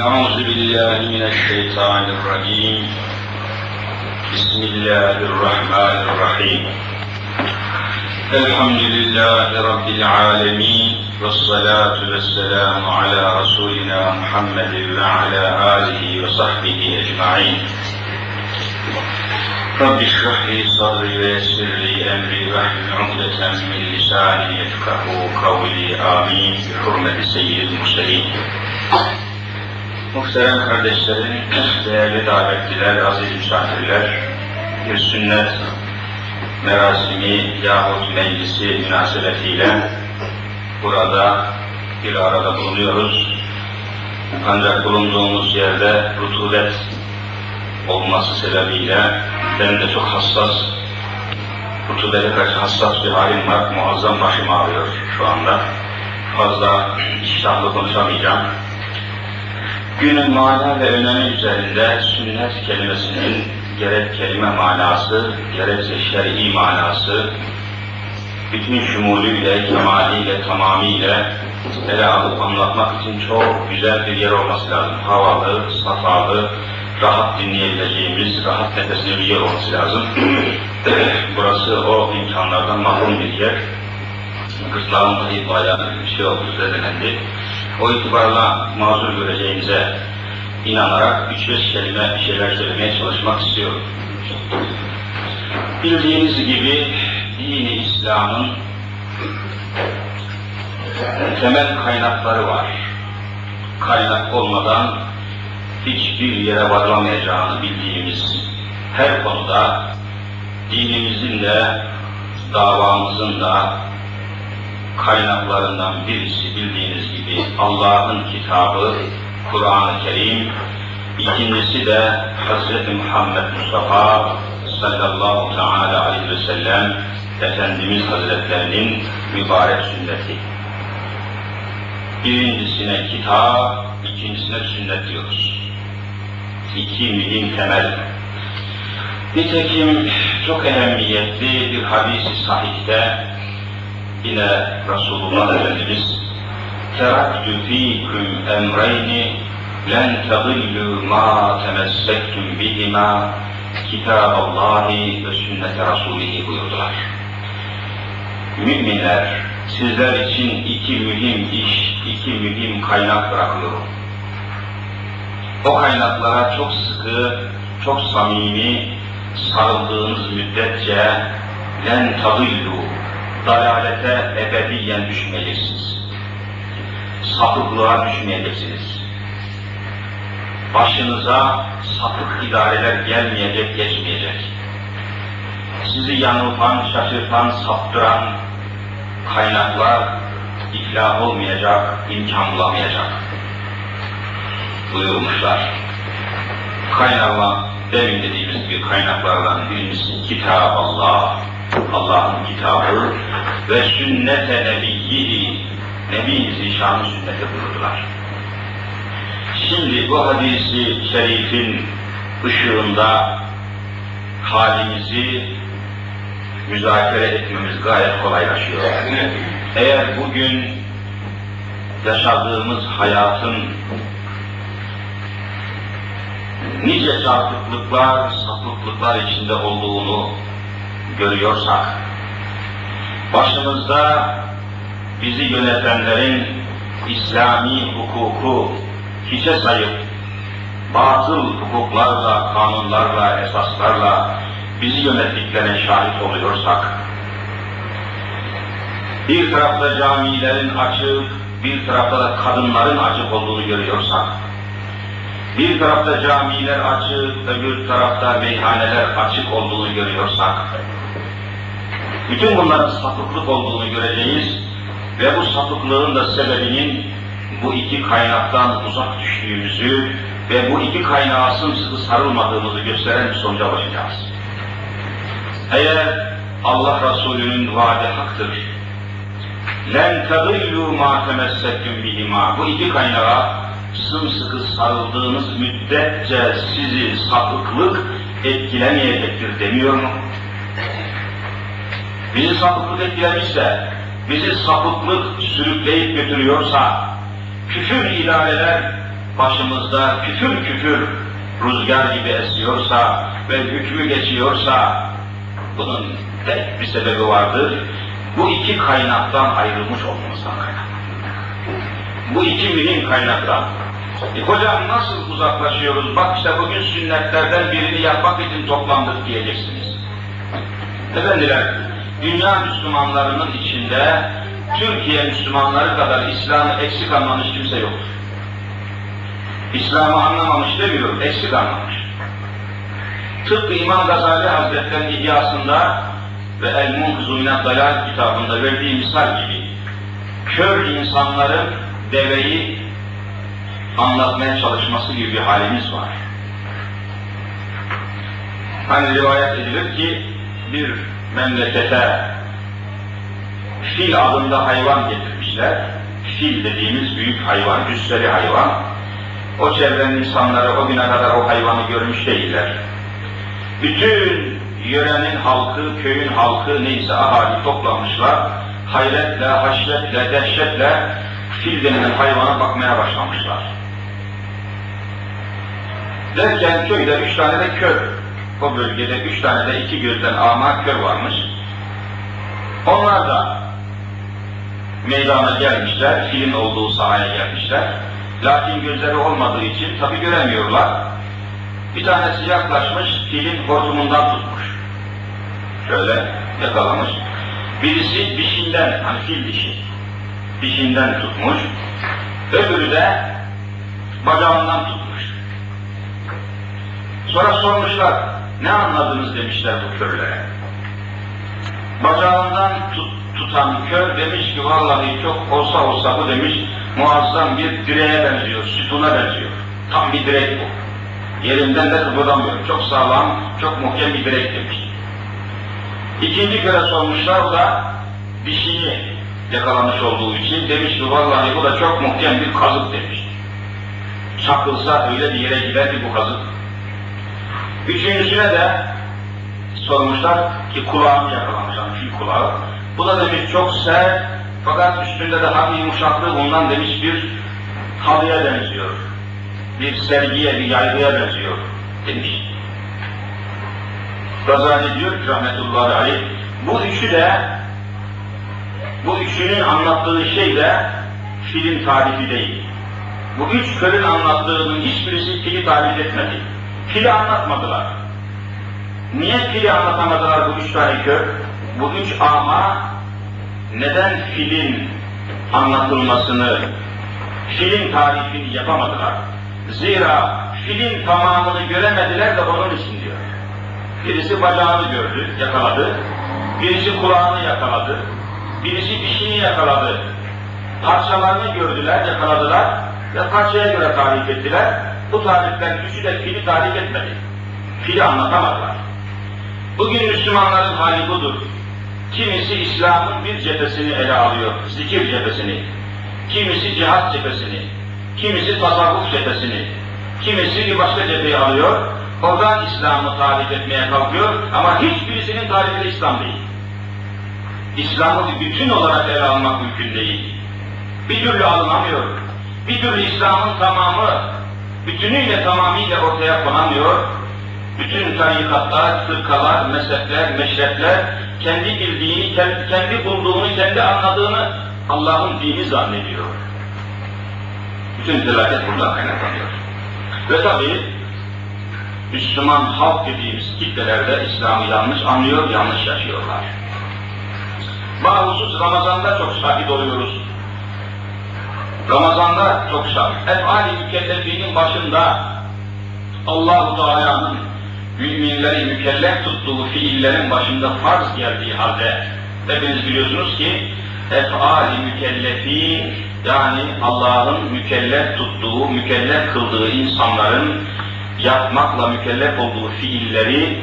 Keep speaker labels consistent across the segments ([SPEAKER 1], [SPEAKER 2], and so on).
[SPEAKER 1] أعوذ بالله من الشيطان الرجيم. بسم الله الرحمن الرحيم. الحمد لله رب العالمين والصلاة والسلام على رسولنا محمد وعلى آله وصحبه أجمعين. رب اشرح لي صدري ويسر لي أمري واحلل عقدة من لساني يفقه قولي. آمين. بحرمة سيد المرسلين. Muhterem kardeşlerim, değerli davetliler, aziz misafirler, bir sünnet merasimi yahut meclisi münasebetiyle burada bir arada bulunuyoruz. Ancak bulunduğumuz yerde rutubet olması sebebiyle ben de çok hassas, rutubete karşı hassas bir halim var. Muazzam başım ağrıyor şu anda. Fazla iştahlı konuşamayacağım. Günün mana ve önemi üzerinde sünnet kelimesinin gerek kelime manası, gerekse şer'i manası, bütün şumulüyle, kemaliyle, tamamiyle ele alıp anlatmak için çok güzel bir yer olması lazım. Havalı, safalı, rahat dinleyebileceğimiz, rahat nefesli bir yer olması lazım. Burası o imkanlardan mahrum bir yer. Gırtlağım dahi bayağı bir şey oldu, zedelendi. O itibarla mazur göreceğinize inanarak üç beş kelime bir şeyler söylemeye çalışmak istiyorum. Bildiğiniz gibi dini İslam'ın temel kaynakları var. Kaynak olmadan hiçbir yere varılamayacağını bildiğimiz her konuda dinimizin de davamızın da kaynaklarından birisi bildiğiniz gibi Allah'ın kitabı Kur'an-ı Kerim, ikincisi de Hz. Muhammed Mustafa sallallahu teala aleyhi ve sellem Efendimiz Hazretlerinin mübarek sünneti. Birincisine kitap, ikincisine sünnet diyoruz. İki mühim temel. Nitekim çok ehemmiyetli bir hadis-i sahihte yine Resulullah Efendimiz teraktu fikum emreyni len tadillu ma temessektum bihima kitaballahi ve sünnete rasulihi buyurdular. Müminler sizler için iki mühim iş, iki mühim kaynak bırakıyorum. O kaynaklara çok sıkı, çok samimi sarıldığınız müddetçe len tadillu dalalete ebediyen düşmeyeceksiniz. Sapıklığa düşmeyeceksiniz. Başınıza sapık idareler gelmeyecek, geçmeyecek. Sizi yanıltan, şaşırtan, saptıran kaynaklar iflah olmayacak, imkan bulamayacak. Buyurmuşlar. Kaynakla, demin dediğimiz gibi kaynaklardan birincisi Kitab Allah, Allah'ın kitabı ve sünnete nebiyyihi, Nebi Zişan'ın sünneti buyurdular. Şimdi bu hadisi şerifin ışığında halimizi müzakere etmemiz gayet kolaylaşıyor. Eğer bugün yaşadığımız hayatın nice çarpıklıklar, sapıklıklar içinde olduğunu görüyorsak, başımızda bizi yönetenlerin İslami hukuku hiçe sayıp, batıl hukuklarla, kanunlarla, esaslarla bizi yönettiklerine şahit oluyorsak, bir tarafta camilerin açık, bir tarafta da kadınların açık olduğunu görüyorsak, bir tarafta camiler açık, öbür tarafta meyhaneler açık olduğunu görüyorsak, bütün bunların sapıklık olduğunu göreceğiz ve bu sapıklığın da sebebinin bu iki kaynaktan uzak düştüğümüzü ve bu iki kaynağa sımsıkı sarılmadığımızı gösteren bir sonuca ulaşacağız. Eğer Allah Resulü'nün vaadi haktır, لَنْ تَضِلُّوا مَا تَمَسَّكُمْ بِهِمَا Bu iki kaynağa sımsıkı sarıldığınız müddetçe sizi sapıklık etkilemeyecektir demiyor mu? Bizi sapıklık etkilemişse, bizi sapıklık sürükleyip götürüyorsa, küfür idareler başımızda küfür küfür rüzgar gibi esiyorsa ve hükmü geçiyorsa bunun tek bir sebebi vardır. Bu iki kaynaktan ayrılmış olmamızdan kaynaklanır. Bu iki mühim kaynaktan. E hocam nasıl uzaklaşıyoruz? Bak işte bugün sünnetlerden birini yapmak için toplandık diyeceksiniz. Efendiler, dünya Müslümanlarının içinde Türkiye Müslümanları kadar İslam'ı eksik anlamış kimse yoktur. İslam'ı anlamamış demiyorum, eksik anlamış. Tıpkı İmam Gazali Hazretleri'nin İhyasında ve El-Munkızu Dalal kitabında verdiği misal gibi kör insanların deveyi anlatmaya çalışması gibi bir halimiz var. Hani rivayet edilir ki bir memlekete fil adında hayvan getirmişler. Fil dediğimiz büyük hayvan, cüsseli hayvan. O çevrenin insanları o güne kadar o hayvanı görmüş değiller. Bütün yörenin halkı, köyün halkı neyse ahali toplamışlar. Hayretle, haşyetle, dehşetle fil denilen hayvana bakmaya başlamışlar. Derken köyde üç tane de kör, o bölgede üç tane de iki gözden ama kör varmış. Onlar da meydana gelmişler, filin olduğu sahaya gelmişler. Lakin gözleri olmadığı için tabi göremiyorlar. Bir tanesi yaklaşmış, filin hortumundan tutmuş. Şöyle yakalamış. Birisi dişinden, hani fil dişi, dişinden tutmuş. Öbürü de bacağından tutmuş. Sonra sormuşlar, ne anladınız demişler bu körlere. Bacağından tut, tutan kör demiş ki vallahi çok olsa olsa bu demiş muazzam bir direğe benziyor, sütuna benziyor. Tam bir direk bu. Yerinden de kıpırdamıyor. Çok sağlam, çok muhkem bir direk demiş. İkinci kere sormuşlar, o da dişini yakalamış olduğu için demiş ki vallahi bu da çok muhkem bir kazık demiş. Çakılsa öyle bir yere gider bu kazık. Üçüncüsüne de sormuşlar ki kulağını yakalamış, fil kulağı. Bu da demiş çok sert, fakat üstünde de hafif yumuşaklığı bundan demiş bir halıya benziyor. Bir sergiye, bir yaygıya benziyor demiş. Gazali diyor ki rahmetullahi aleyh, bu üçü de, bu üçünün anlattığı şey de filin tarifi değil. Bu üç körün anlattığının hiçbirisi fili tarif etmedi. Fili anlatmadılar. Niye fili anlatamadılar bu üç tane kör? Bu üç ama neden filin anlatılmasını, filin tarifini yapamadılar? Zira filin tamamını göremediler de onun için diyor. Birisi bacağını gördü, yakaladı. Birisi kulağını yakaladı. Birisi dişini yakaladı. Parçalarını gördüler, yakaladılar ve parçaya göre tarif ettiler. Bu tarifler üçü de fili tarif etmedi. Fili anlatamadılar. Bugün Müslümanların hali budur. Kimisi İslam'ın bir cephesini ele alıyor, zikir cephesini. Kimisi cihat cephesini. Kimisi tasavvuf cephesini. Kimisi bir başka cepheyi alıyor. Oradan İslam'ı tarif etmeye kalkıyor ama hiçbirisinin tarifi İslam değil. İslam'ı bütün olarak ele almak mümkün değil. Bir türlü alınamıyor. Bir türlü İslam'ın tamamı bütünüyle tamamıyla ortaya konamıyor bütün tarikatlar, fırkalar, mezhepler, meşrepler kendi bildiğini, kendi bulduğunu, kendi anladığını Allah'ın dini zannediyor. Bütün felaket buradan kaynaklanıyor. Ve tabi Müslüman halk dediğimiz kitlelerde İslam'ı yanlış anlıyor, yanlış yaşıyorlar. Bahusuz Ramazan'da çok şahit oluyoruz. Ramazan'da çok şahit. Efali mükellefinin başında Allah-u Teala'nın müminleri mükellef tuttuğu fiillerin başında farz geldiği halde hepiniz biliyorsunuz ki ef'al-i mükellefi yani Allah'ın mükellef tuttuğu, mükellef kıldığı insanların yapmakla mükellef olduğu fiilleri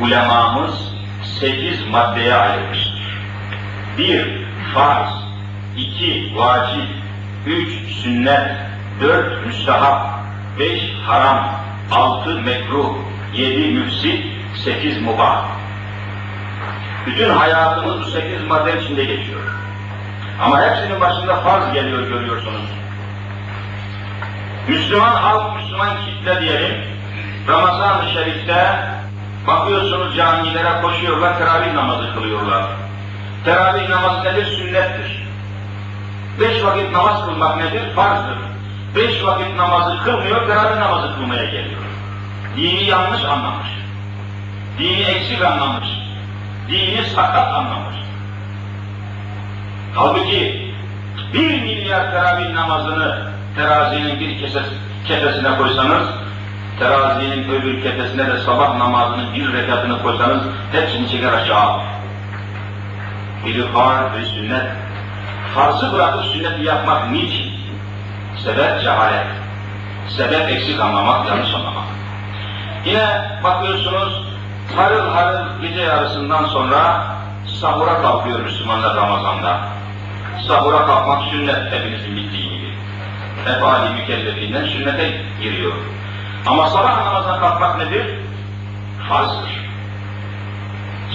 [SPEAKER 1] ulemamız sekiz maddeye ayırmıştır. Bir, farz, iki, vacip, üç, sünnet, dört, müstahap, beş, haram, altı, mekruh, yedi müfsit, sekiz mubah. Bütün hayatımız bu sekiz madde içinde geçiyor. Ama hepsinin başında farz geliyor görüyorsunuz. Müslüman halk, Müslüman kitle diyelim, Ramazan-ı Şerif'te bakıyorsunuz camilere koşuyorlar, teravih namazı kılıyorlar. Teravih namazı nedir? Sünnettir. Beş vakit namaz kılmak nedir? Farzdır. Beş vakit namazı kılmıyor, teravih namazı kılmaya geliyor. Dini yanlış anlamış. Dini eksik anlamış. Dini sakat anlamış. Halbuki bir milyar teravih namazını terazinin bir kesesi, kefesine koysanız, terazinin öbür kefesine de sabah namazının bir rekatını koysanız hepsini çeker aşağı. Biri farz, biri sünnet. Farzı bırakıp sünneti yapmak niçin? Sebep cehalet. Sebep eksik anlamak, yanlış anlamak. Yine bakıyorsunuz harıl harıl gece yarısından sonra sahura kalkıyor Müslümanlar Ramazan'da. Sahura kalkmak sünnet hepinizin bildiği gibi. Efali mükellefinden sünnete giriyor. Ama sabah namazına kalkmak nedir? Farzdır.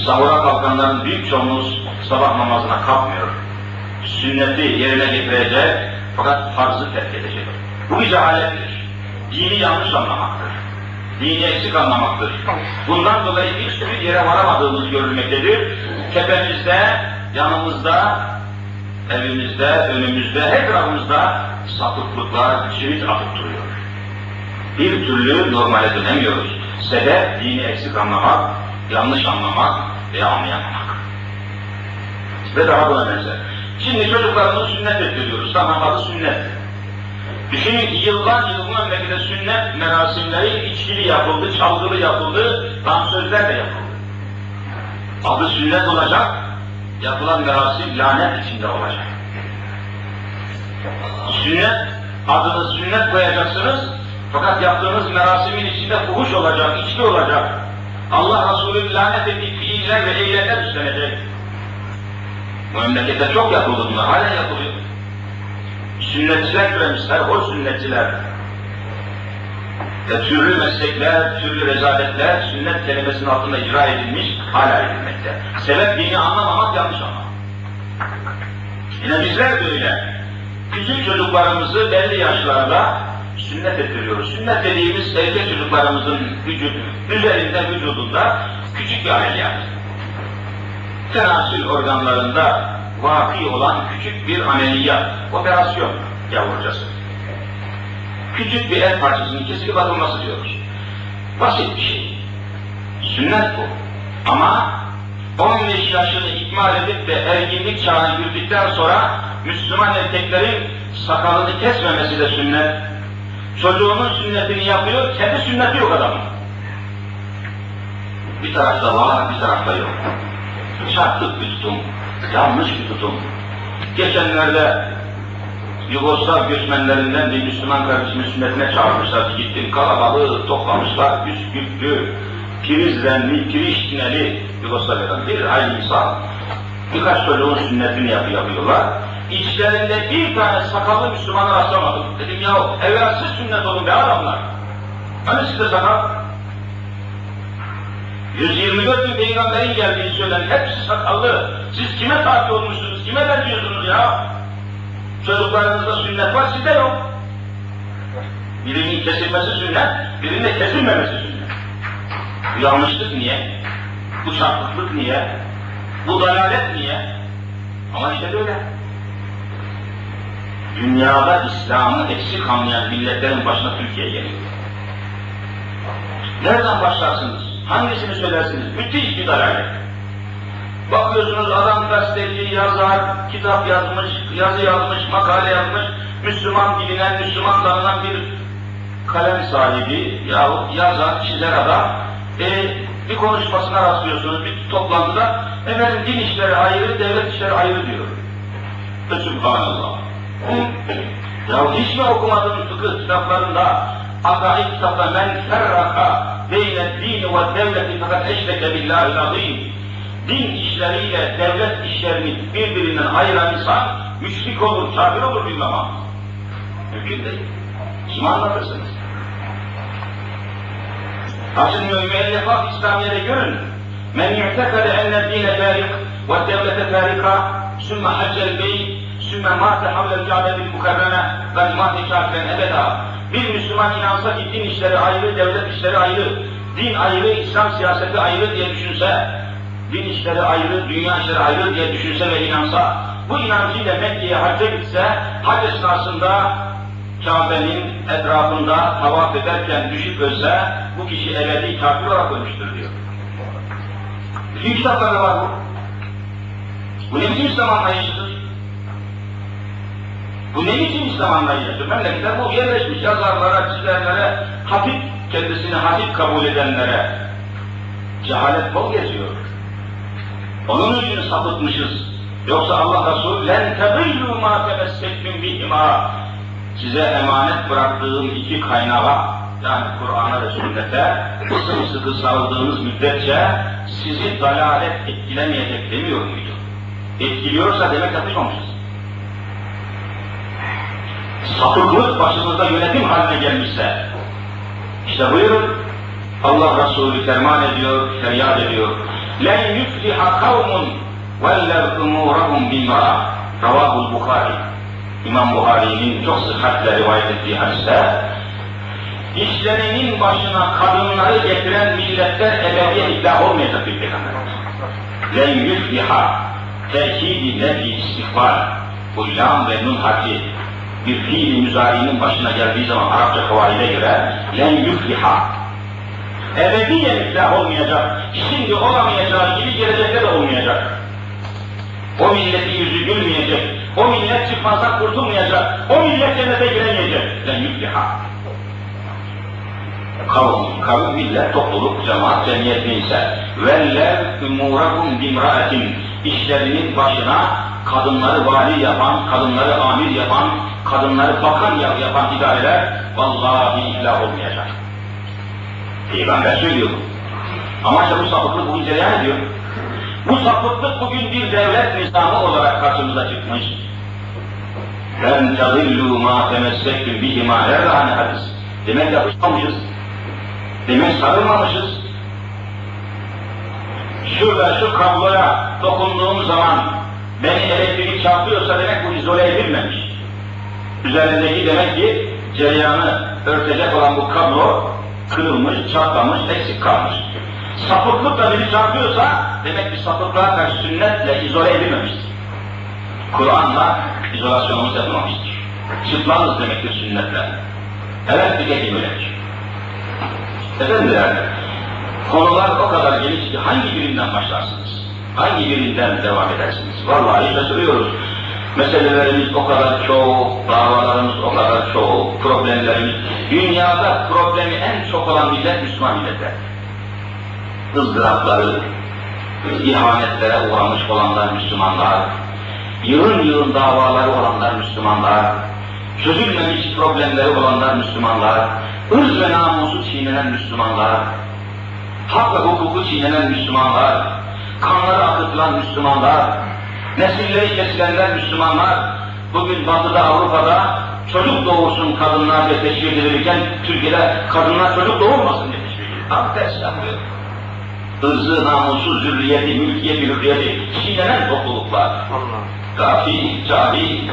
[SPEAKER 1] Sahura kalkanların büyük çoğunluğu sabah namazına kalkmıyor. Sünneti yerine getirecek fakat farzı terk edecek. Bu bir cehalettir. Dini yanlış anlamaktır. Dini eksik anlamaktır. Bundan dolayı hiçbir yere varamadığımız görülmektedir. Tepemizde, yanımızda, evimizde, önümüzde, her tarafımızda sapıklıklar çivit atıp duruyor. Bir türlü normale dönemiyoruz. Sebep dini eksik anlamak, yanlış anlamak ve anlayamamak. Ve daha buna benzer. Şimdi çocuklarımızı sünnet ettiriyoruz. Tamam adı sünnet. Düşünün ki yıllar yıl bu memlekette sünnet merasimleri içkili yapıldı, çalgılı yapıldı, dansözler de yapıldı. Adı sünnet olacak, yapılan merasim lanet içinde olacak. Sünnet, adını sünnet koyacaksınız, fakat yaptığınız merasimin içinde fuhuş olacak, içki olacak. Allah Resulü'nün lanet ettiği fiiller ve eylemler üstlenecek. Memlekette çok yapıldı bunlar, hala yapılıyor. Sünnetçiler türemişler, o sünnetçiler. Ve türlü meslekler, türlü rezaletler sünnet kelimesinin altında icra edilmiş, hala edilmekte. Sebep dini anlamamak, yanlış anlamak. Yine bizler de öyle. Küçük çocuklarımızı belli yaşlarda sünnet ettiriyoruz. Sünnet dediğimiz erkek çocuklarımızın vücudu, üzerinde vücudunda küçük bir ameliyat. Tenasül organlarında vaki olan küçük bir ameliyat, operasyon yavrucası. Küçük bir el parçasının kesilip atılması diyoruz. Basit bir şey. Sünnet bu. Ama 15 yaşını ikmal edip de erginlik çağına girdikten sonra Müslüman erkeklerin sakalını kesmemesi de sünnet. Çocuğunun sünnetini yapıyor, kendi sünneti yok adamın. Bir tarafta var, bir tarafta yok. Çarpık bir tutum, yanlış bir tutum. Geçenlerde Yugoslav göçmenlerinden bir Müslüman kardeşimin sünnetine çağırmışlar. Gittim kalabalığı toplamışlar, Üsküplü, Prizrenli, Priştineli Yugoslavya'dan bir aynı insan. Birkaç çocuğun sünnetini yapı yapıyorlar. İçlerinde bir tane sakallı Müslümanı rastlamadım. Dedim ya evvel siz sünnet olun be adamlar. Hani sizde sakal? 124 bin peygamberin geldiğini söylen hepsi sakallı. Siz kime tabi olmuşsunuz, kime benziyorsunuz ya? Çocuklarınızda sünnet var, sizde yok. Birinin kesilmesi sünnet, birinin de kesilmemesi sünnet. Bu yanlışlık niye? Bu çarpıklık niye? Bu dalalet niye? Ama işte böyle. Dünyada İslam'ı eksik anlayan milletlerin başına Türkiye geliyor. Nereden başlarsınız? Hangisini söylersiniz? Müthiş bir dalalet. Bakıyorsunuz adam gazeteci, yazar, kitap yazmış, yazı yazmış, makale yazmış, Müslüman bilinen, Müslüman tanınan bir kalem sahibi yahut yazar, çizer adam, e, bir konuşmasına rastlıyorsunuz, bir toplantıda, efendim din işleri ayrı, devlet işleri ayrı diyor. Subhanallah. ya hiç mi okumadın fıkıh kitaplarında, akaid kitapta men ferraka dini ve devleti fakat eşreke billahi azim din işleriyle devlet işlerini birbirinden ayıran insan müşrik olur, kafir olur bir zaman. Mümkün değil. Kime anlatırsınız? Açın müellefat İslamiye'de görün. Men yu'tekade enne dine farik ve devlete farika sümme haccel beyt sümme mâte havlel kâbebil mukarreme ve mâte kâfiren ebeda. Bir Müslüman inansa ki din işleri ayrı, devlet işleri ayrı, din ayrı, İslam siyaseti ayrı diye düşünse, din işleri ayrı, dünya işleri ayrı diye düşünse ve inansa, bu inancıyla Mekke'ye hacca gitse, hac esnasında Kabe'nin etrafında tavaf ederken düşüp ölse, bu kişi ebedi kafir olarak ölmüştür diyor. Bütün kitaplarda var bu. Bu ne biçim İslam anlayışıdır? Bu ne biçim İslam anlayışı? Memleketler bu yerleşmiş yazarlara, çizerlere, hafif kendisini hafif kabul edenlere cehalet bol geziyor. Onun için sapıtmışız. Yoksa Allah Resulü len tebeylu ma tebessektum bihima size emanet bıraktığım iki kaynağa yani Kur'an'a ve sünnete sımsıkı sarıldığınız müddetçe sizi dalalet etkilemeyecek demiyor muydu? Etkiliyorsa demek yapışmamışız Sapıklık başımızda yönetim haline gelmişse, işte buyurun, Allah Resulü ferman ediyor, feryat ediyor. لَنْ يُفْلِحَ قَوْمٌ وَلَّوْ اُمُورَهُمْ بِمْرَى Ravahul Bukhari. İmam Bukhari'nin çok sıhhatle rivayet ettiği hadiste, işlerinin başına kadınları getiren milletler ebediye iflah olmayacak bir peygamber. لَنْ يُفْلِحَ Tekidi nefi istikbal. Bu lam ve nun harfi bir fiili müzari'nin başına geldiği zaman Arapça kavaide göre len yufliha ebediyen iflah olmayacak. Şimdi olamayacağı gibi gelecekte de olmayacak. O milletin yüzü gülmeyecek. O millet çıkmazdan kurtulmayacak. O millet cennete giremeyecek. Len yufliha. Kavm, kavm, millet, topluluk, cemaat, cemiyet neyse. Vellev umurahum bimraatin. İşlerinin başına kadınları vali yapan, kadınları amir yapan, kadınları bakan yapan idareler vallahi iflah olmayacak. Peygamber söylüyor. Ama işte bu sapıklık bugün cereyan ediyor. Bu sapıklık bugün bir devlet nizamı olarak karşımıza çıkmış. Ben tadillu ma temessekküm bihima hani hadis. Demek yapışmamışız. Demek sarılmamışız. Şurada şu kabloya dokunduğum zaman beni elektrik çarpıyorsa demek bu izole edilmemiş. Üzerindeki demek ki cereyanı örtecek olan bu kablo kırılmış, çatlamış, eksik kalmış. Sapıklık da beni çarpıyorsa demek ki sapıklığa karşı sünnetle izole edilmemiştir. Kur'an'la izolasyonumuz yapılmamıştır. Çıplağız demektir sünnetle. Evet bir de öyledir. Efendim yani, konular o kadar geniş ki hangi birinden başlarsınız? Hangi birinden devam edersiniz? Vallahi şaşırıyoruz. Meselelerimiz o kadar çok, davalarımız o kadar çok, problemlerimiz. Dünyada problemi en çok olan millet Müslüman milletler. ızdırapları, ihanetlere uğramış olanlar Müslümanlar, yığın yığın davaları olanlar Müslümanlar, çözülmemiş problemleri olanlar Müslümanlar, ırz ve namusu çiğnenen Müslümanlar, hak ve hukuku çiğnenen Müslümanlar, kanları akıtılan Müslümanlar, nesilleri kesilenler Müslümanlar, bugün Batı'da, Avrupa'da çocuk doğursun kadınlar diye teşvik edilirken, Türkiye'de kadınlar çocuk doğurmasın diye teşvik edilir. Tam tersi yapıyor. Irzı, namusu, zürriyeti, mülkiyeti, hürriyeti çiğnenen topluluklar. Gafil, cahil,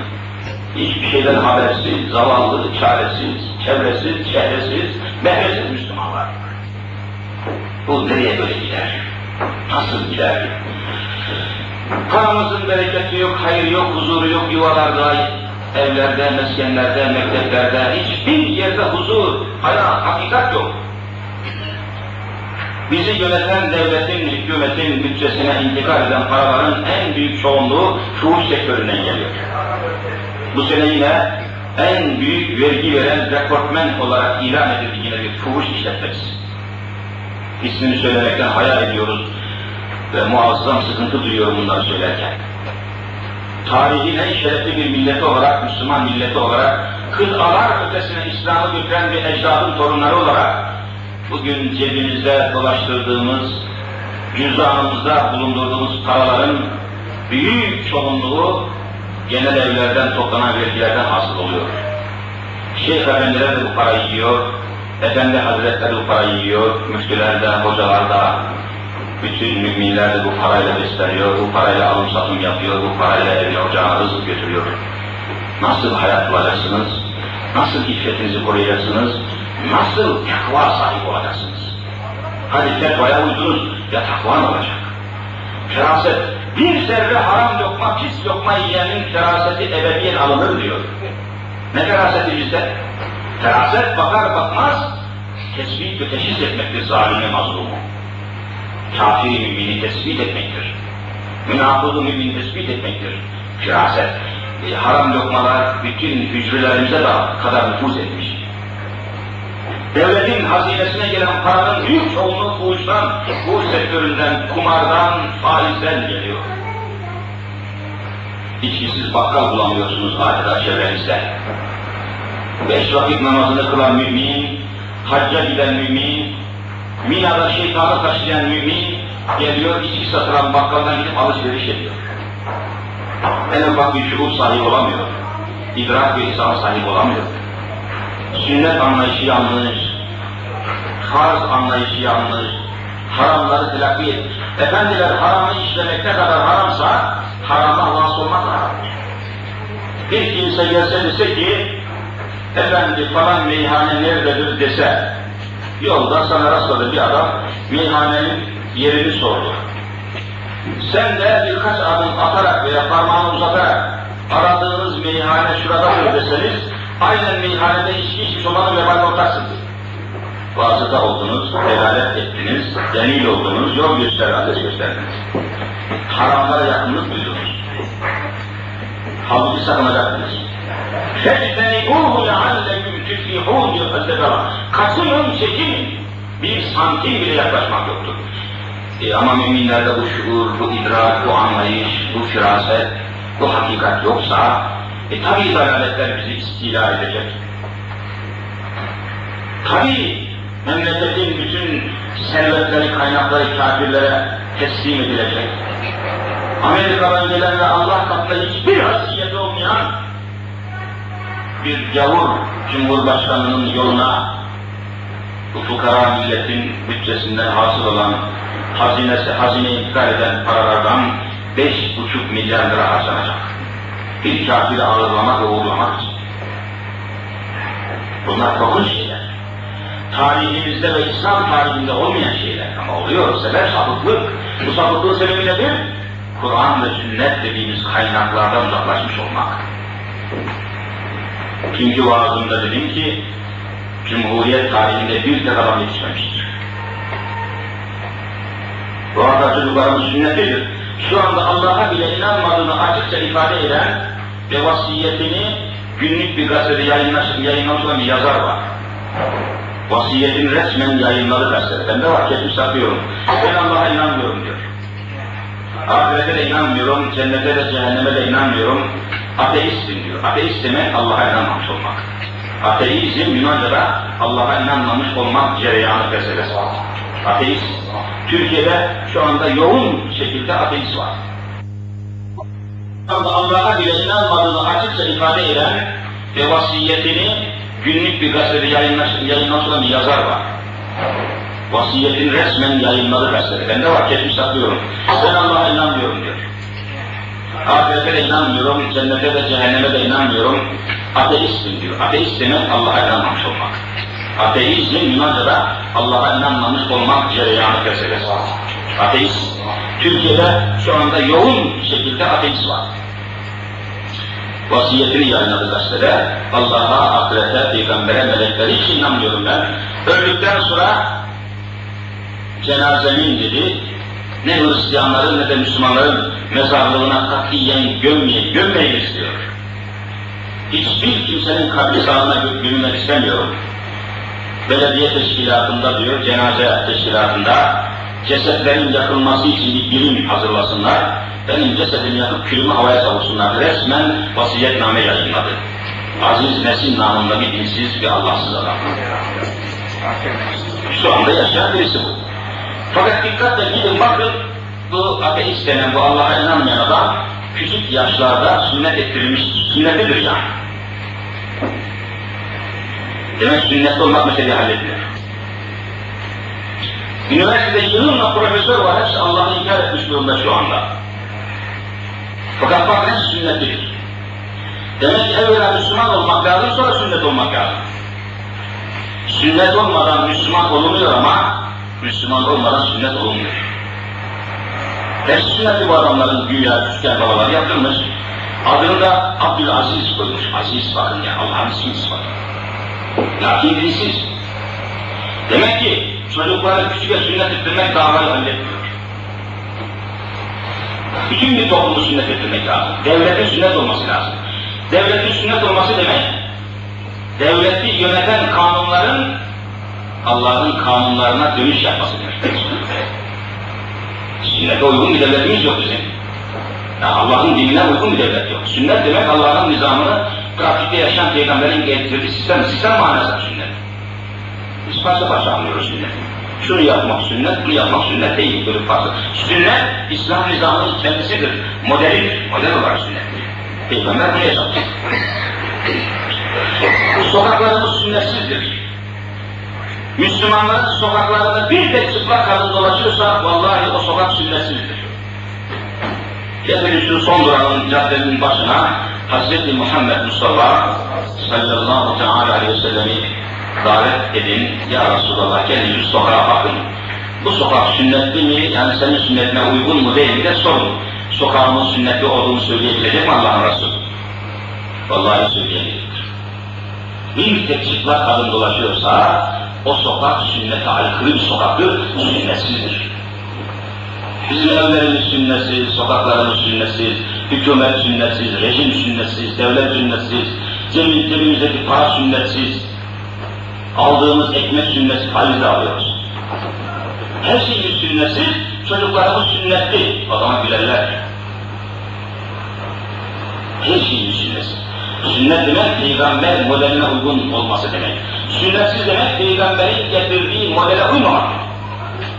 [SPEAKER 1] hiçbir şeyden habersiz, zavallı, çaresiz, çevresiz, çehresiz, mehresiz Müslümanlar. Bu nereye böyle gider? Nasıl gider? Paramızın bereketi yok, hayır yok, huzuru yok yuvalarda, evlerde, meskenlerde, mekteplerde, hiçbir yerde huzur, hayat, hakikat yok. Bizi yöneten devletin, hükümetin bütçesine intikal eden paraların en büyük çoğunluğu fuhuş sektöründen geliyor. Bu sene yine en büyük vergi veren rekortmen olarak ilan edildi yine bir fuhuş işletmesi. İsmini söylemekten hayal ediyoruz ve muazzam sıkıntı duyuyorum bunları söylerken. Tarihin en şerefli bir milleti olarak, Müslüman milleti olarak, kıtalar ötesine İslam'ı götüren bir ecdadın torunları olarak, bugün cebimizde dolaştırdığımız, cüzdanımızda bulundurduğumuz paraların büyük çoğunluğu genel evlerden toplanan vergilerden hasıl oluyor. Şeyh efendiler de bu parayı yiyor, Efendi Hazretleri bu parayı yiyor, müftüler de, hocalar da, bütün müminler de bu parayla besleniyor, bu parayla alım satım yapıyor, bu parayla evine ocağına rızık götürüyor. Nasıl hayat bulacaksınız? Nasıl iffetinizi koruyacaksınız? Nasıl takva sahibi olacaksınız? Hadi fetvaya uydunuz, ya takva ne olacak? Feraset, bir zerre haram lokma, pis lokma yiyenin feraseti ebediyen alınır diyor. Ne feraseti bizde? Feraset bakar bakmaz, tespit ve teşhis etmektir zalimi mazlumu. Kafir mümini tespit etmektir. Münafığı mümini tespit etmektir. Firaset. E, haram lokmalar bütün hücrelerimize de kadar nüfuz etmiş. Devletin hazinesine gelen paranın büyük çoğunluğu fuhuştan, fuhuş sektöründen, kumardan, faizden geliyor. İçkisiz bakkal bulamıyorsunuz adeta çevrenizde. Beş vakit namazını kılan mümin, hacca giden mümin, Mina'da şeytanı taşıyan mümin, geliyor içki satılan bakkaldan gidip alışveriş ediyor. En ufak bir şuur sahibi olamıyor. İdrak ve ihsan sahibi olamıyor. Sünnet anlayışı yanlış, farz anlayışı yanlış, haramları telakki et. Efendiler haramı işlemek ne kadar haramsa, harama vasıl olmak haram. Bir kimse gelse dese ki, efendi falan meyhane nerededir dese, yolda sana rastladı bir adam, meyhanenin yerini sordu. Sen de birkaç adım atarak veya parmağını uzatarak aradığınız meyhane şuradadır deseniz, aynen meyhanede içki içmiş olanı vebal ortaksınız. Vasıta oldunuz, delalet ettiniz, delil oldunuz, yol göster, adres gösterdiniz. Haramlara yakınlık duydunuz. Halbuki sakınacaktınız. فَاجْتَنِبُوهُ لَعَلَّكُمْ تُفْلِحُونَ diyor Hazreti Allah. Kaçının, çekinin. Bir santim bile yaklaşmak yoktur. E ama müminlerde bu şuur, bu idrak, bu anlayış, bu firaset, bu hakikat yoksa, e tabi dalaletler bizi istila edecek. Tabi memleketin bütün servetleri, kaynakları kafirlere teslim edilecek. Amerika'dan gelen ve Allah katında hiçbir haysiyeti olmayan bir gavur Cumhurbaşkanının yoluna bu fukara milletin bütçesinden hasıl olan hazinesi, hazine intikal eden paralardan beş buçuk milyar lira harcanacak. Bir kafiri ağırlamak ve uğurlamak. Bunlar korkunç şeyler. Tarihimizde ve İslam tarihinde olmayan şeyler ama oluyor. Sebep sapıklık. Bu sapıklığın sebebi nedir? Kur'an ve sünnet dediğimiz kaynaklardan uzaklaşmış olmak. Çünkü vaazımda dedim ki, Cumhuriyet tarihinde bir tek adam yetişmemiştir. Bu arada çocuklarımız sünnetidir. Şu anda Allah'a bile inanmadığını açıkça ifade eden ve vasiyetini günlük bir gazetede yayınlamış olan bir yazar var. Vasiyetin resmen yayınladı gazetede. Ben de var, kesmiş satıyorum. Ben Allah'a inanmıyorum diyor. Ahirete de inanmıyorum, cennete de cehenneme de inanmıyorum. Ateistim diyor. Ateist demek Allah'a inanmamış olmak. Ateizm Yunanca'da Allah'a inanmamış olmak cereyanı felsefesi var. Ateist. Türkiye'de şu anda yoğun şekilde ateist var. Allah'a bile inanmadığını açıkça ifade eden ve vasiyetini günlük bir gazetede yayınlamış olan bir yazar var. Vasiyetin resmen yayınladı gazetede. Ben de var, kesmiş saklıyorum. Ben Allah'a inanmıyorum diyor. Ahirete de inanmıyorum, cennete de cehenneme de inanmıyorum. Ateistim diyor. Ateist demek Allah'a inanmamış olmak. Ateizm Yunanca'da Allah'a inanmamış olmak cereyanı felsefesi. Ateist. Türkiye'de şu anda yoğun şekilde ateist var. Vasiyetini yayınladı gazetede. Allah'a, ahirete, peygambere, meleklere hiç inanmıyorum ben. Öldükten sonra cenazemin dedi, ne Hristiyanların ne de Müslümanların mezarlığına katiyen gömmeyin, gömmeyin istiyor. Hiçbir kimsenin kabri sağlığına gömülmek istemiyorum. Belediye teşkilatında diyor, cenaze teşkilatında cesetlerin yakılması için bir birim hazırlasınlar. Benim cesedimi yakıp külümü havaya savursunlar. Resmen vasiyetname yayınladı. Aziz Nesin namında bir dinsiz ve Allahsız adam. Şu anda yaşayan birisi bu. Fakat dikkatle gidin bakın, bu ateist denen, bu Allah'a inanmayan adam, küçük yaşlarda sünnet ettirilmiş, sünnetidir yani. Demek sünnet olmak meseleyi hallediyor. Üniversitede yığınla profesör var, hepsi Allah'ı inkar etmiş durumda şu anda. Fakat bak ne sünnettir. Demek ki evvela Müslüman olmak lazım, sonra sünnet olmak lazım. Sünnet olmadan Müslüman olunuyor ama Müslüman olmadan sünnet olunmuyor. Her sünneti bu adamların güya küçükken babaları yaptırmış. Adını da Abdülaziz koymuş. Aziz bakın ya Allah'ın ismi bakın. Lakin dinsiz. Demek ki çocuklara küçük sünnet ettirmek davayı halletmiyor. Bütün bir toplumu sünnet ettirmek lazım. Devletin sünnet olması lazım. Devletin sünnet olması demek, devleti yöneten kanunların Allah'ın kanunlarına dönüş yapması demek. Sünnete uygun bir devletimiz yok bizim. Yani Allah'ın dinine uygun bir devlet yok. Sünnet demek Allah'ın nizamını pratikte yaşayan peygamberin getirdiği sistem, sistem manası sünnet. Biz parça parça anlıyoruz sünneti. Şunu yapmak sünnet, bunu yapmak sünnet değil. Böyle fazla. Sünnet, İslam nizamının kendisidir. Modelidir. Model olarak sünnet. Peygamber bunu yaşattı. Bu sokaklarımız sünnetsizdir. Müslümanların sokaklarında bir tek çıplak kadın dolaşıyorsa vallahi o sokak sünnetsizdir. Getirin şu son durağın caddenin başına Hz. Muhammed Mustafa sallallahu teala aleyhi ve sellemi davet edin. Ya Resulallah gelin şu sokağa bakın. Bu sokak sünnetli mi? Yani senin sünnetine uygun mu değil mi de sorun. Sokağımın sünnetli olduğunu söyleyebilecek mi Allah'ın Resulü? Vallahi söyleyemeyecektir. Bir tek çıplak kadın dolaşıyorsa o sokak sünnete aykırı bir sokaktır, sünnetsizdir. Bizim evlerimiz sünnetsiz, sokaklarımız sünnetsiz, hükümet sünnetsiz, rejim sünnetsiz, devlet sünnetsiz, cebimizdeki para sünnetsiz, aldığımız ekmek sünnetsiz, faizle alıyoruz. Her şeyimiz sünnetsiz, çocuklarımız sünnetli, o zaman gülerler. Her şeyimiz sünnetsiz. Sünnet demek peygamber modeline uygun olması demek. Sünnetsiz demek peygamberin getirdiği modele uymamak.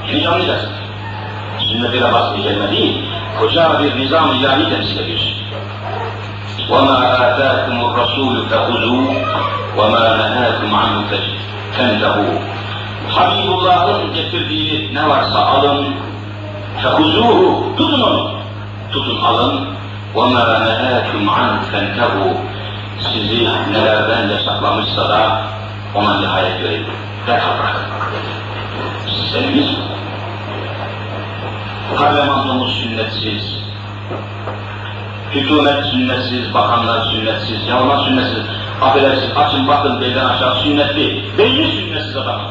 [SPEAKER 1] Yani anlayacaksın. Sünnet ile bas bir kelime değil, koca bir nizam ilahi temsil ediyor. وَمَا آتَاكُمُ الرَّسُولُ فَخُذُوا وَمَا نَهَاكُمْ عَنْهُ فَانْتَهُوا Habibullah'ın getirdiği ne varsa alın, فَخُذُوهُ Tutun onu. Tutun alın. وَمَا نَهَاكُمْ عَنْهُ فَانْتَهُوا Sizi nelerden yasaklamışsa da ona nihayet verin. Derhal bırakın. Sistemimiz bu. Parlamentomuz sünnetsiz, hükümet sünnetsiz, bakanlar sünnetsiz, ya onlar sünnetsiz. Affedersiniz, açın bakın belden aşağı sünnetli, beyni sünnetsiz adam,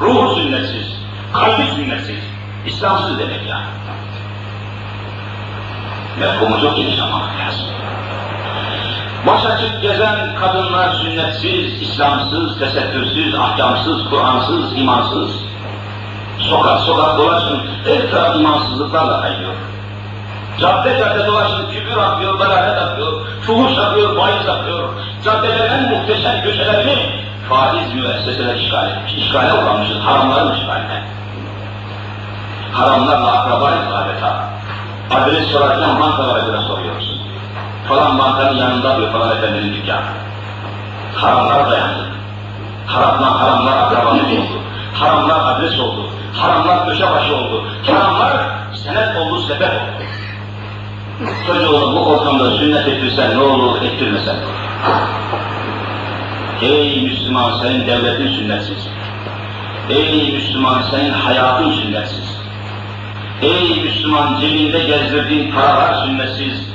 [SPEAKER 1] ruhu sünnetsiz, kalbi sünnetsiz, İslamsız demek yani. Mefhumu çok geniş ama lazım. Baş açık gezen kadınlar sünnetsiz, İslamsız, tesettürsüz, ahkamsız, Kur'ansız, imansız. Sokak sokak dolaşın, her taraf imansızlıklarla kayıyor. Cadde cadde dolaşın, küfür akıyor, belalet akıyor, fuhuş akıyor, faiz akıyor. Caddelerin en muhteşem köşelerini faiz müesseseler işgal etmiş, işgale uğramışız, haramların işgaline. Haramlarla akrabayız adeta. Adres sorarken bankalar adres soruyoruz. Falan bankanın yanında diyor falan efendinin dükkanı. Haramlar dayandı. Haramlar, haramlar akrabalık oldu. Haramlar adres oldu. Haramlar köşe başı oldu. Haramlar senet oldu, sebep oldu. Çocuğunu bu ortamda sünnet ettirsen ne olur, ettirmesen ne olur. Ey Müslüman senin devletin sünnetsiz. Ey Müslüman senin hayatın sünnetsiz. Ey Müslüman cebinde gezdirdiğin paralar sünnetsiz.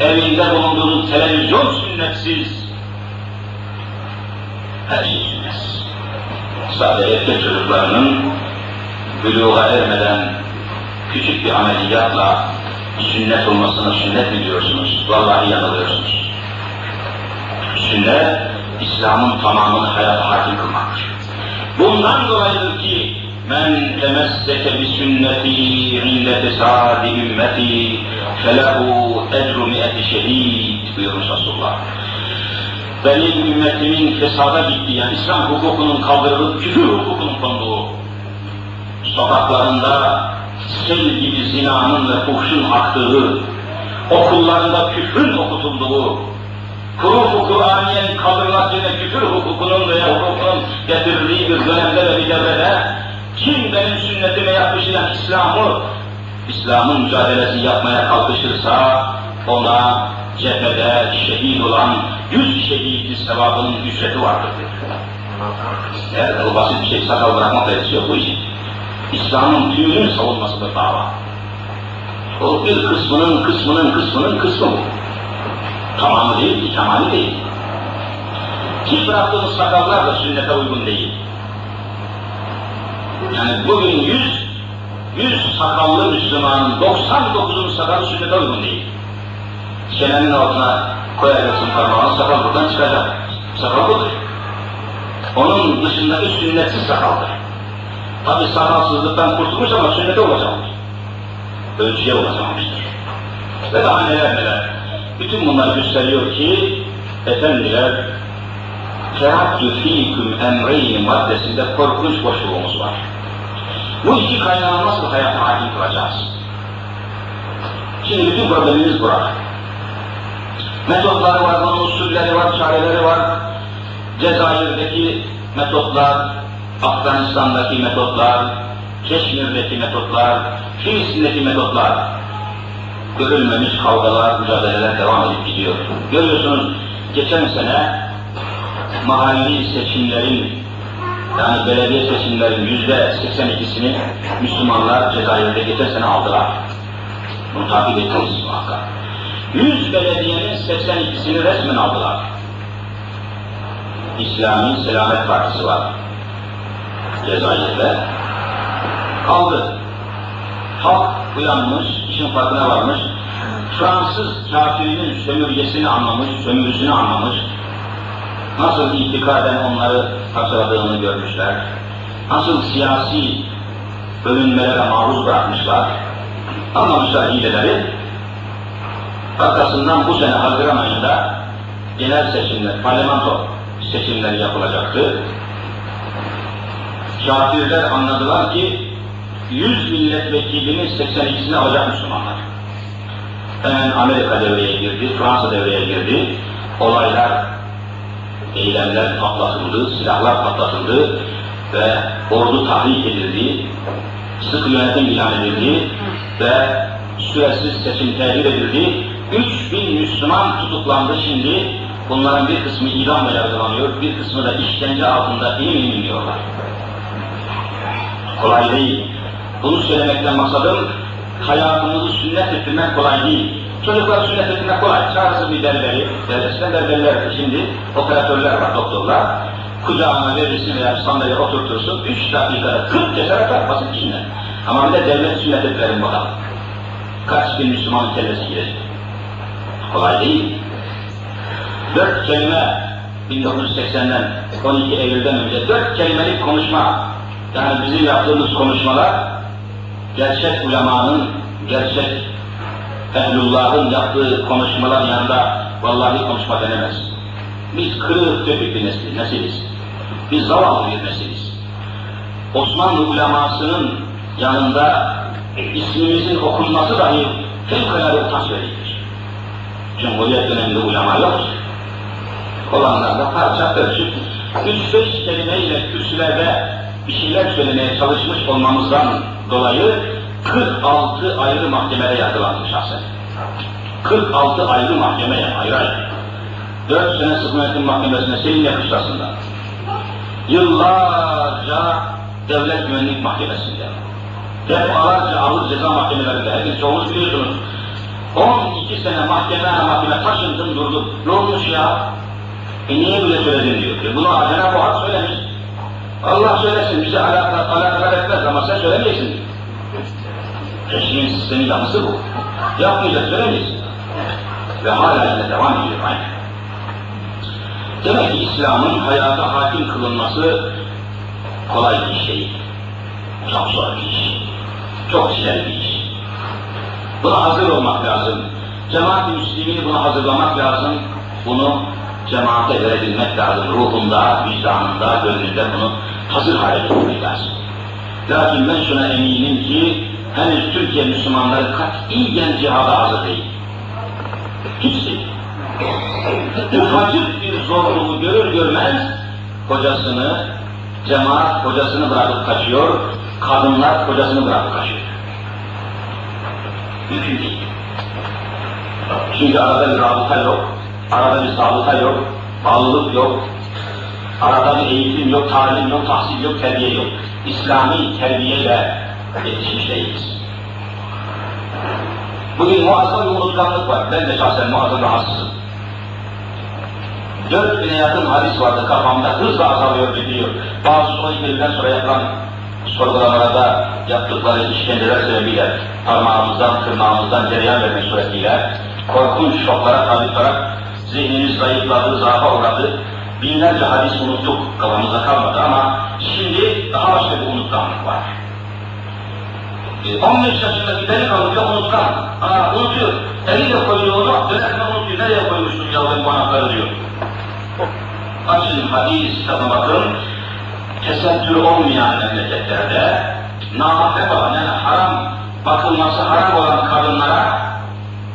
[SPEAKER 1] Evinde bulunduğun televizyon sünnetsiz. Her şey sünnetsiz. Sadece çocuklarının buluğa ermeden küçük bir ameliyatla sünnet olmasına sünnet mi diyorsunuz? Vallahi yanılıyorsunuz. Sünnet, İslam'ın tamamını hayata hakim kılmaktır. Bundan dolayıdır ki men temesseke bi sünneti inde fesadi ümmeti felehu ecru mi'eti şehid buyurmuş Resulullah. Benim ümmetimin fesada gittiği, yani İslam hukukunun kaldırılıp küfür hukukunun konduğu sokaklarında sel gibi zinanın ve fuhşun aktığı, okullarında küfrün okutulduğu, hukuk Kur'aniyenin kaldırılmasıyla küfür hukukunun veya hukukunun getirdiği bir dönemde ve bir devrede kim benim sünnetime yakışılan İslam'ı, İslam'ın mücadelesi yapmaya kalkışırsa ona cephede şehit olan yüz şehidin sevabının ücreti vardır diyor. Evet, o basit bir şey, sakal bırakmakla yetişiyor bu işin. İslam'ın tümünün savunmasıdır dava. O bir kısmının, kısmının, kısmının kısmı bu. Tamamı değil tamamı değil. Ki bıraktığımız sakallar da sünnete uygun değil. Yani bugün yüz, yüz sakallı Müslümanın 99'un sakalı sünnete uygun değil. Çenenin altına koyacaksın parmağını, sakal buradan çıkacak. Sakal budur. Onun dışındaki sünnetsiz sakaldır. Tabi sakalsızlıktan kurtulmuş ama sünnete ulaşamamış. Ölçüye ulaşamamıştır. Ve daha neler neler. Bütün bunlar gösteriyor ki efendiler Tehaddü fîküm emreyn maddesinde korkunç boşluğumuz var. Bu iki kaynağı nasıl hayata hakim kılacağız? Şimdi bütün problemimiz burada. Metotları var, bunun usulleri var, çareleri var. Cezayir'deki metotlar, Afganistan'daki metotlar, Keşmir'deki metotlar, Filistin'deki metotlar, görülmemiş kavgalar, mücadeleler devam edip gidiyor. Görüyorsunuz geçen sene mahalli seçimlerin yani belediye seçimlerin yüzde 82'sini Müslümanlar Cezayir'de geçen sene aldılar. Bunu takip ettiniz muhakkak. 100 belediyenin 82'sini resmen aldılar. İslami Selamet Partisi var. Cezayir'de. Aldı. Halk uyanmış, işin farkına varmış. Fransız kafirinin sömürgesini anlamış, sömürüsünü anlamış. Nasıl itikaden onları parçaladığını görmüşler. Nasıl siyasi bölünmelere maruz bırakmışlar. Anlamışlar hileleri. Arkasından bu sene Haziran ayında genel seçimler, parlamento seçimleri yapılacaktı. Kafirler anladılar ki 100 milletvekilinin 82'sini alacak Müslümanlar. Hemen Amerika devreye girdi, Fransa devreye girdi. Olaylar, eylemler patlatıldı, silahlar patlatıldı ve ordu tahrik edildi, sık yönetim ilan edildi ve süresiz seçim tehdit edildi. 3000 Müslüman tutuklandı şimdi. Bunların bir kısmı idamla yargılanıyor, bir kısmı da işkence altında ilim iniyorlar. Kolay değil. Bunu söylemekten maksadım, hayatımızı sünnet ettirmek kolay değil. Çocuklar sünnet ettirmek kolay. Çağırsın bir berberi, eskiden berberler, şimdi operatörler var, doktorlar. Kucağına verirsin veya sandalye oturtursun, üç dakikada 40 cesaret basit işinden. Ama bir de devlet sünnet ettirelim bakalım. Kaç bin Müslümanın kellesi girecek? Kolay değil. Dört kelime 1980'den 12 Eylül'den önce dört kelimelik konuşma yani bizim yaptığımız konuşmalar gerçek ulemanın, gerçek ehlullahın yaptığı konuşmalar yanında vallahi konuşma denemez. Biz kırık dökük bir nesil, nesiliz. Biz zavallı bir nesiliz. Osmanlı ulemasının yanında ismimizin okunması dahi fevkalade utanç vericidir. Cumhuriyet döneminde ulema yok. Olanlar da parça ölçüp üç beş kelimeyle kürsülerde bir şeyler söylemeye çalışmış olmamızdan dolayı 46 ayrı mahkemede yargılanmış şahsen. 46 ayrı mahkemeye ayrı ayrı. 4 sene sıkma yönetim mahkemesine senin yakışlasında. Yıllarca devlet güvenlik mahkemesinde. Defalarca ağır ceza mahkemelerinde. Hepiniz çoğunuz biliyorsunuz. 12 sene mahkeme mahkeme taşındın durdun. Ne olmuş ya? E niye böyle söyledin diyor. E bunu Cenab-ı Hak söylemiş. Allah söylesin, bize alakadar, alakadar etmez ama sen söylemeyeceksin. Rejimin sistemi yanlısı bu. Yapmayacak, söylemeyeceksin. Ve hala yine devam ediyor aynı. Demek ki İslam'ın hayata hakim kılınması kolay bir iş değil. Çok zor bir iş. Çok güzel bir iş. Buna hazır olmak lazım. Cemaat-i Müslümin'i buna hazırlamak lazım. Bunu cemaate verebilmek lazım. Ruhunda, vicdanında, gönlünde bunu hazır hale getirmek lazım. Lakin ben şuna eminim ki henüz Türkiye Müslümanları katiyen cihada hazır değil. Hiç değil. Ufacık bir zorluğu görür görmez kocasını, cemaat kocasını bırakıp kaçıyor, kadınlar kocasını bırakıp kaçıyor. Mümkün değil. Çünkü arada bir rabıta yok,
[SPEAKER 2] Arada bir sabıka yok, bağlılık yok, arada bir eğitim yok, talim yok, tahsil yok, terbiye yok. İslami terbiyeyle yetişmiş değiliz. Bugün muazzam bir unutkanlık var. Ben de şahsen muazzam rahatsızım. Dört bine yakın hadis vardı kafamda, hızla azalıyor, gidiyor. Bazı son ilgiliden sonra yapılan sorgulamalarda yaptıkları işkenceler sebebiyle parmağımızdan, tırnağımızdan cereyan vermek suretiyle korkunç şoklara tabi tutarak zihnimiz zayıfladı, zaafa uğradı. Binlerce hadis unuttuk, kafamızda kalmadı ama şimdi daha başka bir unutkanlık var. 15 yaşındaki delikanlı unutkan. Aa, unutuyor. Eliyle koyuyor onu, dönerken unutuyor. Nereye koymuştum ya ben bu anahtarı diyor. Açın hadis kitabına bakın. Tesettür olmayan memleketlerde olan yani haram bakılması haram olan kadınlara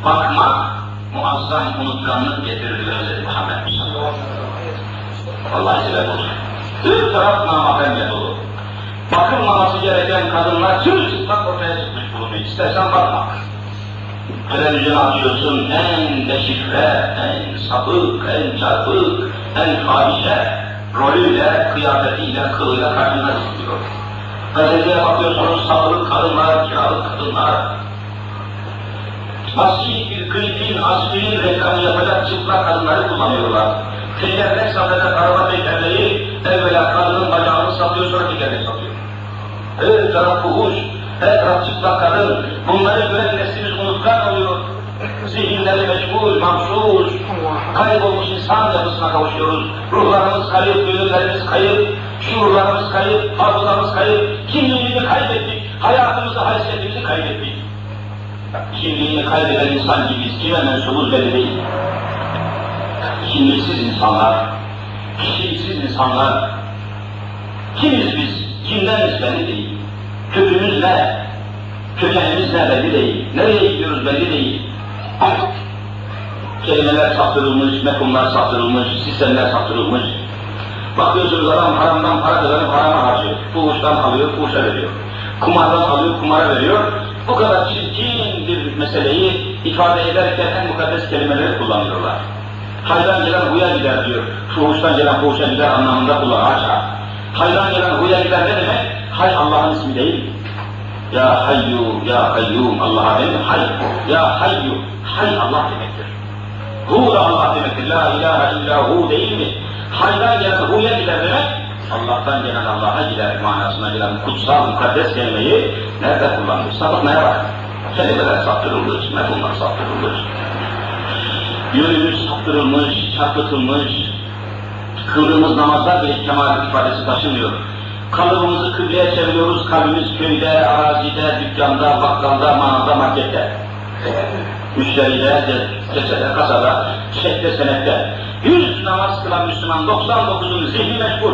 [SPEAKER 2] bakmak muazzam unutkanlık getirir Hz. Muhammed. Vallahi sebep olur. Bir taraf namahremle dolu. Bakılmaması gereken kadınlar tüm çıplak ortaya çıkmış bulunuyor. İstersen bakma. Televizyonu açıyorsun en deşifre, en sapık, en çarpık, en fahişe rolüyle, kıyafetiyle, kılıyla karşına çıkıyor. Gazeteye bakıyorsunuz sapık kadınlar, kiralık kadınlar. Basit bir klipin, aspirin reklamı yapacak çıplak kadınları kullanıyorlar. Tekerlek satacak araba tekerleği, evvela kadının bacağını satıyor, sonra tekerlek satıyor. Her taraf fuhuş, her taraf çıplak kadın. Bunları gören neslimiz unutkan oluyor. Zihinleri meşgul, mahsus, kaybolmuş insan yapısına kavuşuyoruz. Ruhlarımız kayıp, gönüllerimiz kayıp, şuurlarımız kayıp, hafızalarımız kayıp, kimliğimizi kaybettik, hayatımızı, haysiyetimizi kaybettik. Kimliğini kaybeden insan gibiyiz, kime mensubuz belli değil. Kimliksiz insanlar, kişiliksiz insanlar, kimiz biz, kimdeniz belli değil. Kökümüz ne? Kökenimiz ne belli değil. Nereye gidiyoruz belli değil. Kelimeler saptırılmış, mefhumlar saptırılmış, sistemler saptırılmış. Bakıyorsunuz adam haramdan para kazanıp harama harcıyor. Fuhuştan alıyor, fuhuşa veriyor. Kumardan alıyor, kumara veriyor. Bu kadar çirkin bir meseleyi ifade ederken en mukaddes kelimeleri kullanıyorlar. Haydan gelen huya gider diyor. Fuhuştan gelen fuhuşa gider anlamında kullanıyor. Haşa. Haydan gelen huya gider ne demek? Hay Allah'ın ismi değil. Ya hayyu, ya kayyum, Allah'a değil hay. Ya hayyu, hay Allah demektir. Hu da Allah demektir. La ilahe illa hu değil mi? Haydan gelen huya gider demek, Allah'tan gelen Allah'a gider manasına gelen kutsal, mukaddes kelimeyi nerede kullanmış? Sapıtmaya bak. Kelimeler saptırılmış, mefhumlar saptırılmış. Yönümüz saptırılmış, çarpıtılmış, kıldığımız namazlar bile kemal ifadesi taşımıyor. Kalıbımızı kıbleye çeviriyoruz, kalbimiz köyde, arazide, dükkanda, bakkalda, manada, markette. Müşteride, cesede, kasada, şehde, senette. Yüz namaz kılan Müslüman 99'un zihni meşgul.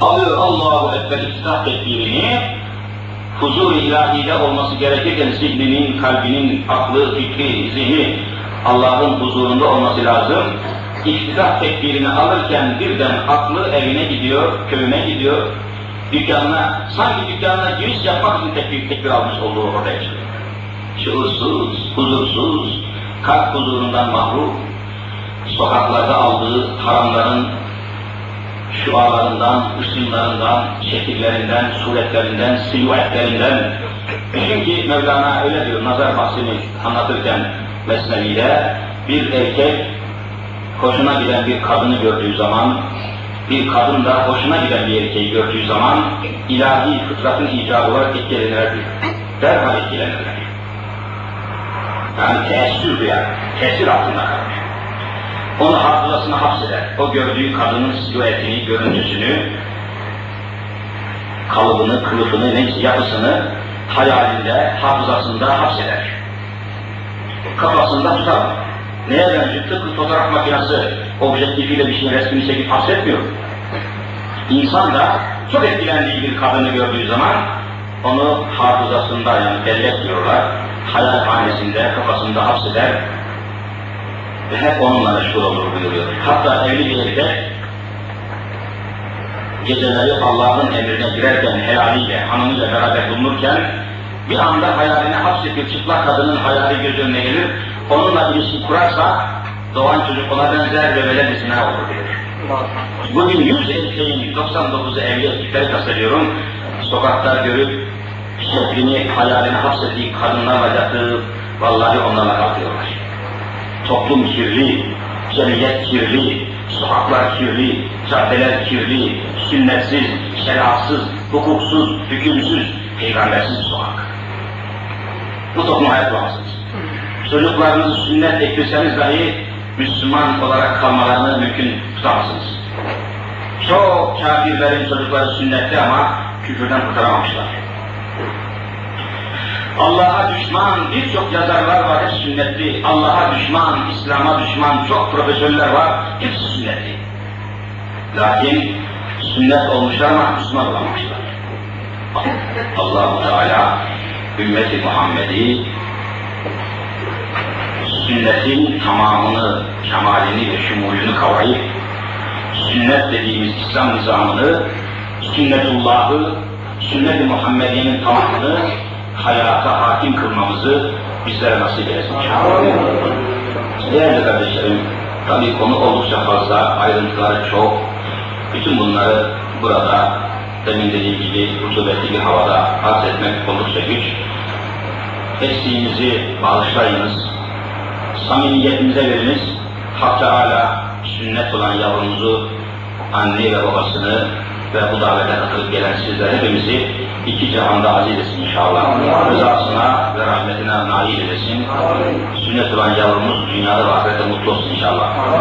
[SPEAKER 2] Alıyor Allahu Ekber iftihar tekbirini, huzur-i ilahide olması gerekirken zihninin, kalbinin, aklı, fikri, zihni Allah'ın huzurunda olması lazım. İftihar tekbirini alırken birden aklı evine gidiyor, köyüne gidiyor, dükkanına, sanki dükkanına giriş yapmak için tekbir, tekbir almış olduğu ortaya çıkıyor. Şuursuz, huzursuz, kalp huzurundan mahrum, sokaklarda aldığı haramların şualarından, ışınlarından, şekillerinden, suretlerinden, silüetlerinden. Çünkü Mevlana öyle diyor, nazar bahsini anlatırken Mesnevi'de, bir erkek hoşuna giden bir kadını gördüğü zaman, bir kadın da hoşuna giden bir erkeği gördüğü zaman, ilahi fıtratın icabı olarak etkilenirler, derhal etkilenirler. Yani teessür duyar, tesir altında kalır onu hafızasına hapseder. O gördüğü kadının silüetini, görüntüsünü, kalıbını, kılıfını, neyse yapısını hayalinde, hafızasında hapseder. Kafasında tutar. Neye benziyor? Tıpkı fotoğraf makinesi objektifiyle bir şeyin resmini çekip hapsetmiyor. İnsan da çok etkilendiği bir kadını gördüğü zaman onu hafızasında yani bellek diyorlar, hayal hanesinde, kafasında hapseder, ve hep onunla meşgul olur buyuruyor. Hatta evli bir erkek geceleri Allah'ın emrine girerken helaliyle, hanımıyla beraber bulunurken bir anda hayaline hapsettiği çıplak kadının hayali göz önüne gelir. Onunla ilişki kurarsa doğan çocuk ona benzer ve böyle zina olur diyor. Bugün 100 erkeğin 99'u evli erkekleri kastediyorum. Sokakta görüp şeklini, hayalini hapsettiği kadınlarla yatıp vallahi onlarla kalkıyorlar. Toplum kirli, cemiyet kirli, sokaklar kirli, caddeler kirli, sünnetsiz, şeriatsız, hukuksuz, hükümsüz, peygambersiz sokak. Bu toplum hayat bulamazsınız. Çocuklarınızı sünnet eklirseniz dahi Müslüman olarak kalmalarını mümkün tutamazsınız. Çok kafirlerin çocukları sünnetli ama küfürden kurtaramamışlar. Allah'a düşman birçok yazarlar var, hep sünnetli. Allah'a düşman, İslam'a düşman çok profesörler var, hepsi sünnetli. Lakin sünnet olmuşlar ama Müslüman olamamışlar. Allah-u Teala ümmeti Muhammed'i sünnetin tamamını, kemalini ve şumulünü kavrayıp sünnet dediğimiz İslam nizamını, sünnetullahı, sünnet-i Muhammediye'nin tamamını hayata hakim kılmamızı bizlere nasip eylesin. Değerli kardeşlerim, tabii konu oldukça fazla, ayrıntıları çok. Bütün bunları burada demin dediğim gibi rutubetli bir havada arz etmek oldukça güç. Eksiğimizi bağışlayınız, samimiyetimize veriniz. Hak Teala sünnet olan yavrumuzu, anne ve babasını ve bu davete katılıp gelen sizler hepimizi iki cihanda aziz etsin inşallah. Rızasına ve rahmetine nail eylesin. Sünnet olan yavrumuz dünyada ve ahirette mutlu olsun inşallah.